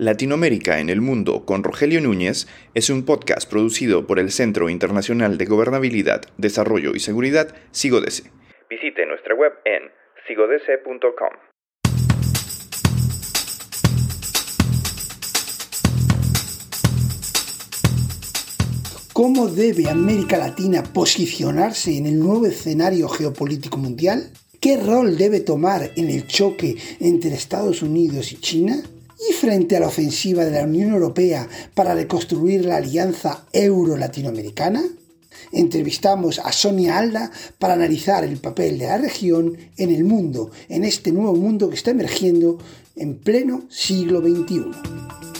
Latinoamérica en el Mundo con Rogelio Núñez es un podcast producido por el Centro Internacional de Gobernabilidad, Desarrollo y Seguridad, SIGODESE. Visite nuestra web en sigodese.com. ¿Cómo debe América Latina posicionarse en el nuevo escenario geopolítico mundial? ¿Qué rol debe tomar en el choque entre Estados Unidos y China? Y frente a la ofensiva de la Unión Europea para reconstruir la alianza euro-latinoamericana? Entrevistamos a Sonia Alda para analizar el papel de la región en el mundo, en este nuevo mundo que está emergiendo en pleno siglo XXI.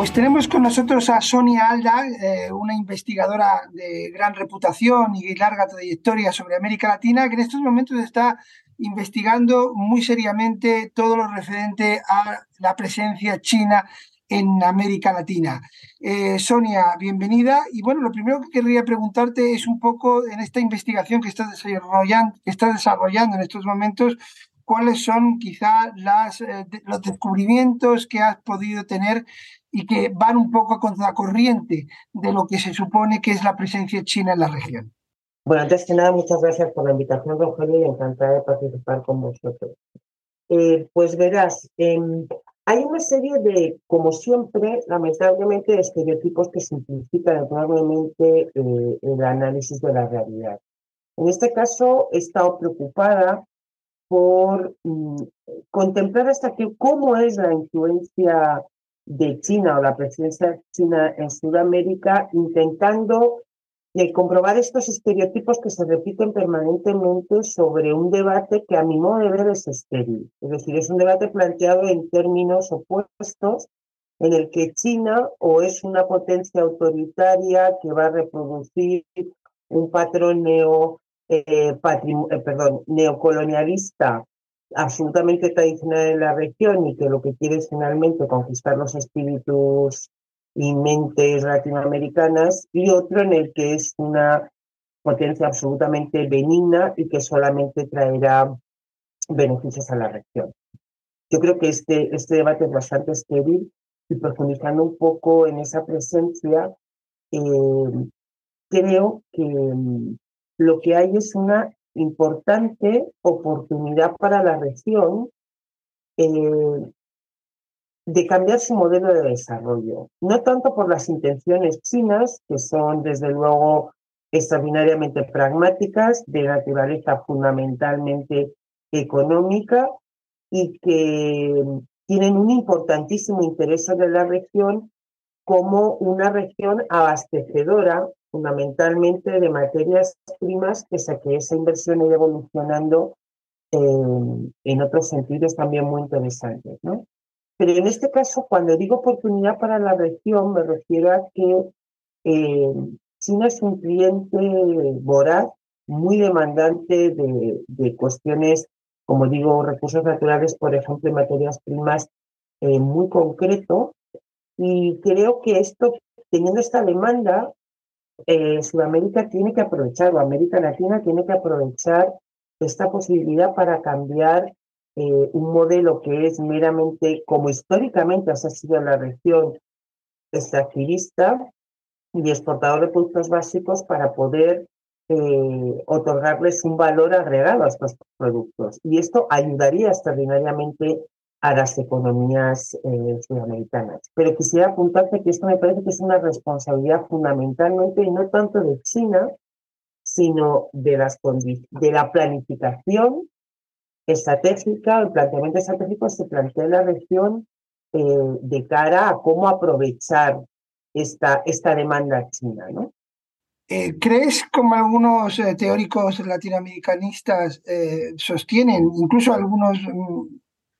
Pues tenemos con nosotros a Sonia Alda, eh, una investigadora de gran reputación y larga trayectoria sobre América Latina, que en estos momentos está investigando muy seriamente todo lo referente a la presencia china en América Latina. Eh, Sonia, bienvenida. Y bueno, lo primero que querría preguntarte es un poco en esta investigación que estás desarrollando, que estás desarrollando en estos momentos, cuáles son quizá eh, los descubrimientos que has podido tener y que van un poco a contracorriente de lo que se supone que es la presencia china en la región. Bueno, antes que nada, muchas gracias por la invitación, Rogelio, y encantada de participar con vosotros. Eh, pues verás, em, hay una serie de, como siempre, lamentablemente, de estereotipos que simplifican enormemente eh, el análisis de la realidad. En este caso, he estado preocupada por mm, contemplar hasta qué cómo es la influencia de China o la presencia china en Sudamérica, intentando eh, comprobar estos estereotipos que se repiten permanentemente sobre un debate que a mi modo de ver es estéril. Es decir, es un debate planteado en términos opuestos en el que China o es una potencia autoritaria que va a reproducir un patrón neo, eh, eh, perdón, neocolonialista absolutamente tradicional en la región y que lo que quiere es finalmente conquistar los espíritus y mentes latinoamericanas, y otro en el que es una potencia absolutamente benigna y que solamente traerá beneficios a la región. Yo creo que este, este debate es bastante estéril y profundizando un poco en esa presencia, eh, creo que mm, lo que hay es una importante oportunidad para la región eh, de cambiar su modelo de desarrollo. No tanto por las intenciones chinas, que son desde luego extraordinariamente pragmáticas, de naturaleza fundamentalmente económica y que tienen un importantísimo interés en la región como una región abastecedora fundamentalmente de materias primas, pese a que esa inversión ha evolucionando en otros sentidos también muy interesantes. ¿no? Pero en este caso, cuando digo oportunidad para la región, me refiero a que eh, China es un cliente voraz, muy demandante de, de, cuestiones, como digo, recursos naturales, por ejemplo, materias primas eh, muy concreto. Y creo que esto, teniendo esta demanda, eh, Sudamérica tiene que aprovechar, o América Latina tiene que aprovechar esta posibilidad para cambiar eh, un modelo que es meramente, como históricamente ha sido la región, extractivista y exportador de productos básicos para poder eh, otorgarles un valor agregado a estos productos. Y esto ayudaría extraordinariamente a las economías eh, sudamericanas. Pero quisiera apuntarte que esto me parece que es una responsabilidad fundamentalmente, y no tanto de China, sino de, las de la planificación estratégica, el planteamiento estratégico se plantea en la región eh, de cara a cómo aprovechar esta, esta demanda china, ¿no? Eh, ¿Crees, como algunos teóricos latinoamericanistas sostienen, incluso algunos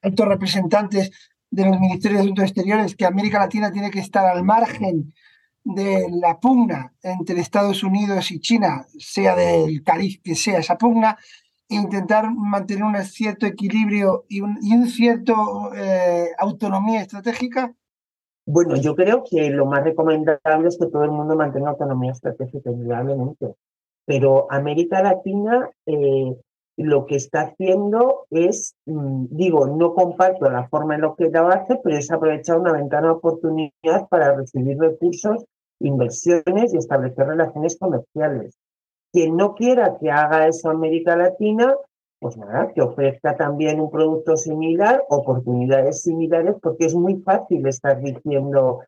altos representantes de los ministerios de Asuntos Exteriores que América Latina tiene que estar al margen de la pugna entre Estados Unidos y China, sea del cariz que sea esa pugna, e intentar mantener un cierto equilibrio y un, y cierto eh, autonomía estratégica? Bueno, yo creo que lo más recomendable es que todo el mundo mantenga autonomía estratégica, indudablemente. pero América Latina eh, lo que está haciendo es, mm, digo, no comparto la forma en la que lo hace, pero es aprovechar una ventana de oportunidad para recibir recursos, inversiones y establecer relaciones comerciales. Quien no quiera que haga eso América Latina, pues nada, que ofrezca también un producto similar, oportunidades similares, porque es muy fácil estar diciendo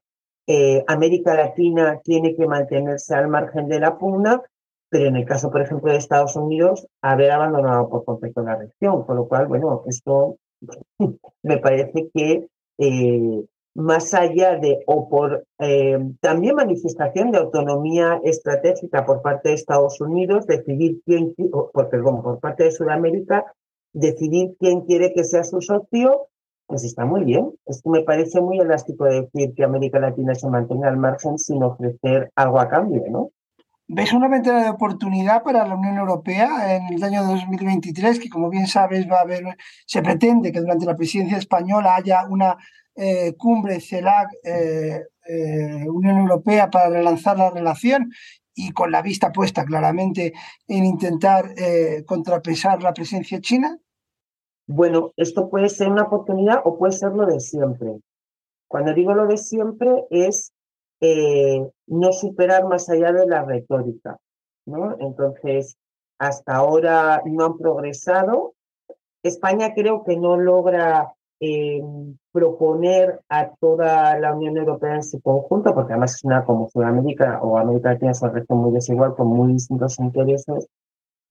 eh, América Latina tiene que mantenerse al margen de la pugna, pero en el caso, por ejemplo, de Estados Unidos, haber abandonado por completo la región, con lo cual, bueno, esto me parece que eh, más allá de, o por eh, también manifestación de autonomía estratégica por parte de Estados Unidos, decidir quién, por, perdón, por parte de Sudamérica, decidir quién quiere que sea su socio, pues está muy bien. Esto me parece muy elástico decir que América Latina se mantenga al margen sin ofrecer algo a cambio, ¿no? ¿Ves una ventana de oportunidad para la Unión Europea en el año 2023, que como bien sabes va a haber, se pretende que durante la presidencia española haya una eh, cumbre CELAC eh, eh, Unión Europea para relanzar la relación y con la vista puesta claramente en intentar contrapesar la presencia china? Bueno, esto puede ser una oportunidad o puede ser lo de siempre. Cuando digo lo de siempre es no superar más allá de la retórica. ¿no? Entonces, hasta ahora no han progresado. España creo que no logra proponer a toda la Unión Europea en su conjunto, porque además es una como Sudamérica o América Latina es una región muy desigual con muy distintos intereses.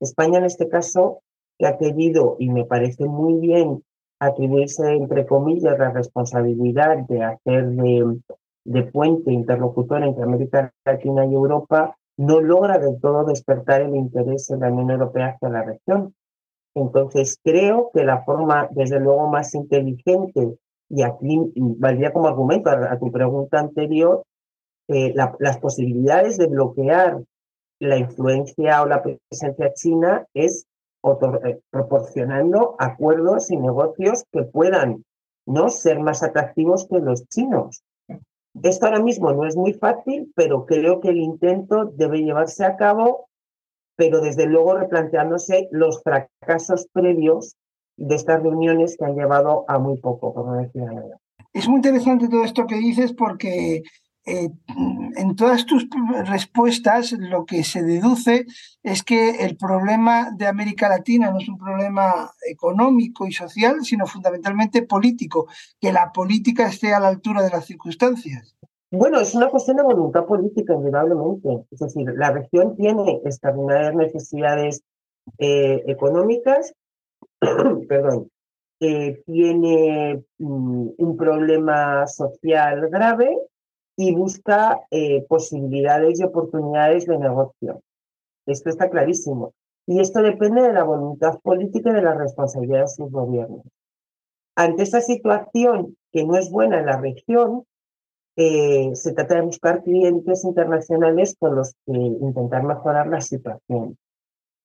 España en este caso ha querido, y me parece muy bien, atribuirse, entre comillas, la responsabilidad de hacer de, de puente interlocutor entre América Latina y Europa, no logra del todo despertar el interés en la Unión Europea hacia la región. Entonces, creo que la forma, desde luego, más inteligente, y aquí valdría como argumento a, tu pregunta anterior, eh, las posibilidades de bloquear la influencia o la presencia china es eh, proporcionando acuerdos y negocios que puedan no ser más atractivos que los chinos. Esto ahora mismo no es muy fácil, pero creo que el intento debe llevarse a cabo pero desde luego replanteándose los fracasos previos de estas reuniones que han llevado a muy poco, como decía Es muy interesante todo esto que dices porque eh, en todas tus respuestas lo que se deduce es que el problema de América Latina no es un problema económico y social, sino fundamentalmente político, que la política esté a la altura de las circunstancias. Bueno, es una cuestión de voluntad política, indudablemente. Es decir, la región tiene extraordinarias necesidades eh, económicas, perdón, eh, tiene mm, un problema social grave y busca eh, posibilidades y oportunidades de negocio. Esto está clarísimo. Y esto depende de la voluntad política y de la responsabilidad de sus gobiernos. Ante esta situación que no es buena en la región, eh, se trata de buscar clientes internacionales con los que intentar mejorar la situación.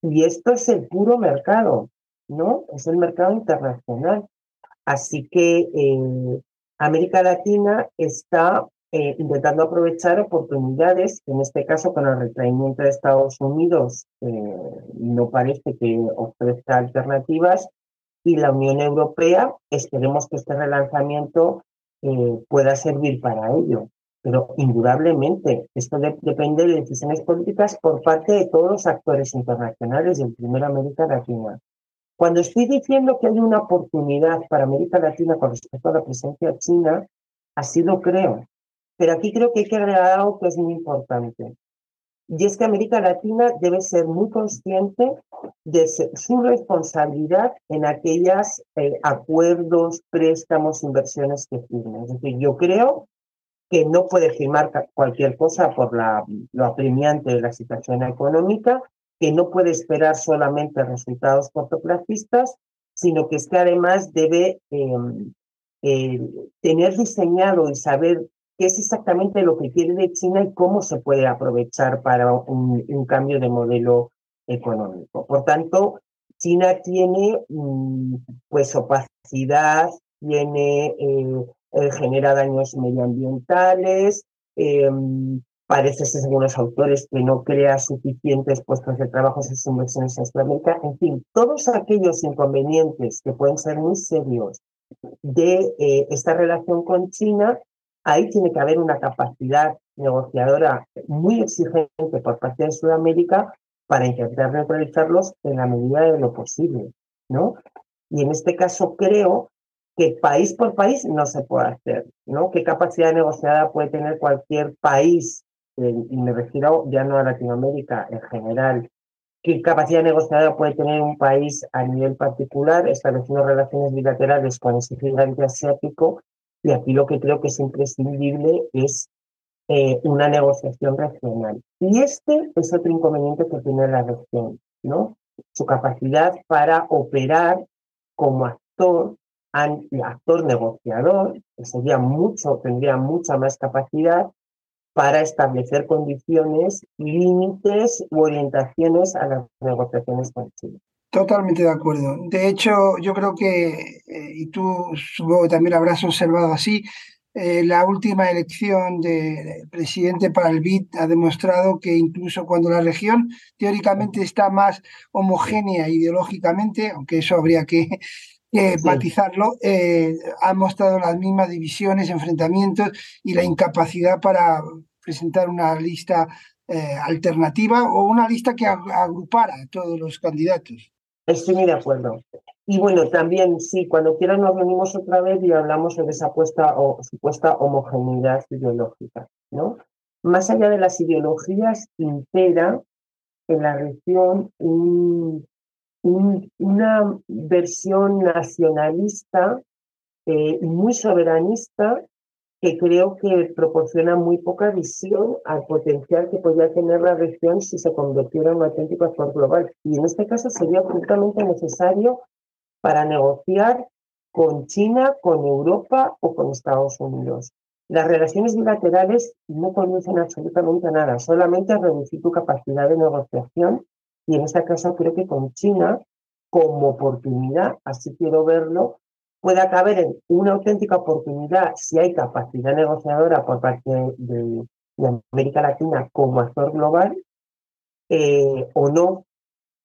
Y esto es el puro mercado, ¿no? Es el mercado internacional. Así que eh, América Latina está eh, intentando aprovechar oportunidades, en este caso con el retraimiento de Estados Unidos no parece que ofrezca alternativas, y la Unión Europea, esperemos que este relanzamiento eh, pueda servir para ello. Pero indudablemente esto depende de decisiones políticas por parte de todos los actores internacionales en primera América Latina. Cuando estoy diciendo que hay una oportunidad para América Latina con respecto a la presencia china, así lo creo. Pero aquí creo que hay que agregar algo que es muy importante. Y es que América Latina debe ser muy consciente de su responsabilidad en aquellos eh, acuerdos, préstamos, inversiones que firme. Es decir, yo creo que no puede firmar cualquier cosa por la, lo apremiante de la situación económica, que no puede esperar solamente resultados cortoplacistas, sino que es que además debe em, eh, tener diseñado y saber qué es exactamente lo que quiere de China y cómo se puede aprovechar para un, cambio de modelo económico. Por tanto, China tiene mm, pues opacidad, tiene, eh, eh, genera daños medioambientales, em, parece ser, según los autores, que no crea suficientes puestos de trabajo en sus inversiones en Sudamérica. En fin, todos aquellos inconvenientes que pueden ser muy serios de eh, esta relación con China, ahí tiene que haber una capacidad negociadora muy exigente por parte de Sudamérica para intentar neutralizarlos en la medida de lo posible, ¿no? Y en este caso creo que país por país no se puede hacer, ¿no? ¿Qué capacidad negociada puede tener cualquier país? Eh, y me refiero ya no a Latinoamérica en general. ¿Qué capacidad negociada puede tener un país a nivel particular estableciendo relaciones bilaterales con ese gigante asiático? Y aquí lo que creo que es imprescindible es eh, una negociación regional. Y este es otro inconveniente que tiene la región, ¿no? Su capacidad para operar como actor actor negociador, que sería mucho, tendría mucha más capacidad para establecer condiciones, límites u orientaciones a las negociaciones con Chile. Totalmente de acuerdo. De hecho, yo creo que, eh, y tú supongo que también lo habrás observado así, eh, la última elección de presidente para el BID ha demostrado que incluso cuando la región teóricamente está más homogénea ideológicamente, aunque eso habría que que matizarlo, eh, ha mostrado las mismas divisiones, enfrentamientos y la incapacidad para presentar una lista eh, alternativa o una lista que agrupara a todos los candidatos. Estoy muy de acuerdo. Y bueno, también sí, cuando quieran nos reunimos otra vez y hablamos sobre esa o, supuesta homogeneidad ideológica. ¿no? Más allá de las ideologías, impera en la región un, una versión nacionalista eh, muy soberanista que creo que proporciona muy poca visión al potencial que podría tener la región si se convirtiera en un auténtico actor global. Y en este caso sería absolutamente necesario para negociar con China, con Europa o con Estados Unidos. Las relaciones bilaterales no conducen absolutamente a nada, solamente a reducir tu capacidad de negociación y en este caso creo que con China, como oportunidad, así quiero verlo, puede caber en una auténtica oportunidad si hay capacidad negociadora por parte de, América Latina como actor global, eh, o no,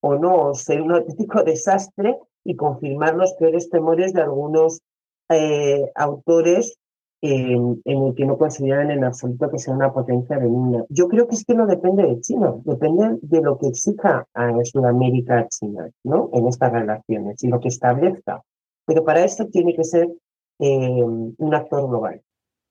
o no, ser un auténtico desastre y confirmar los peores temores de algunos eh, autores en, el que no consideran en absoluto que sea una potencia benigna. Yo creo que es que no depende de China, depende de lo que exija a Sudamérica China, ¿no? En estas relaciones y lo que establezca. Pero para eso tiene que ser eh, un actor global.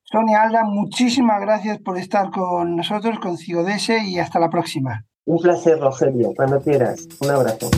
Sonia Alda, muchísimas gracias por estar con nosotros, con Cigodese, y hasta la próxima. Un placer, Rogelio, cuando quieras. Un abrazo.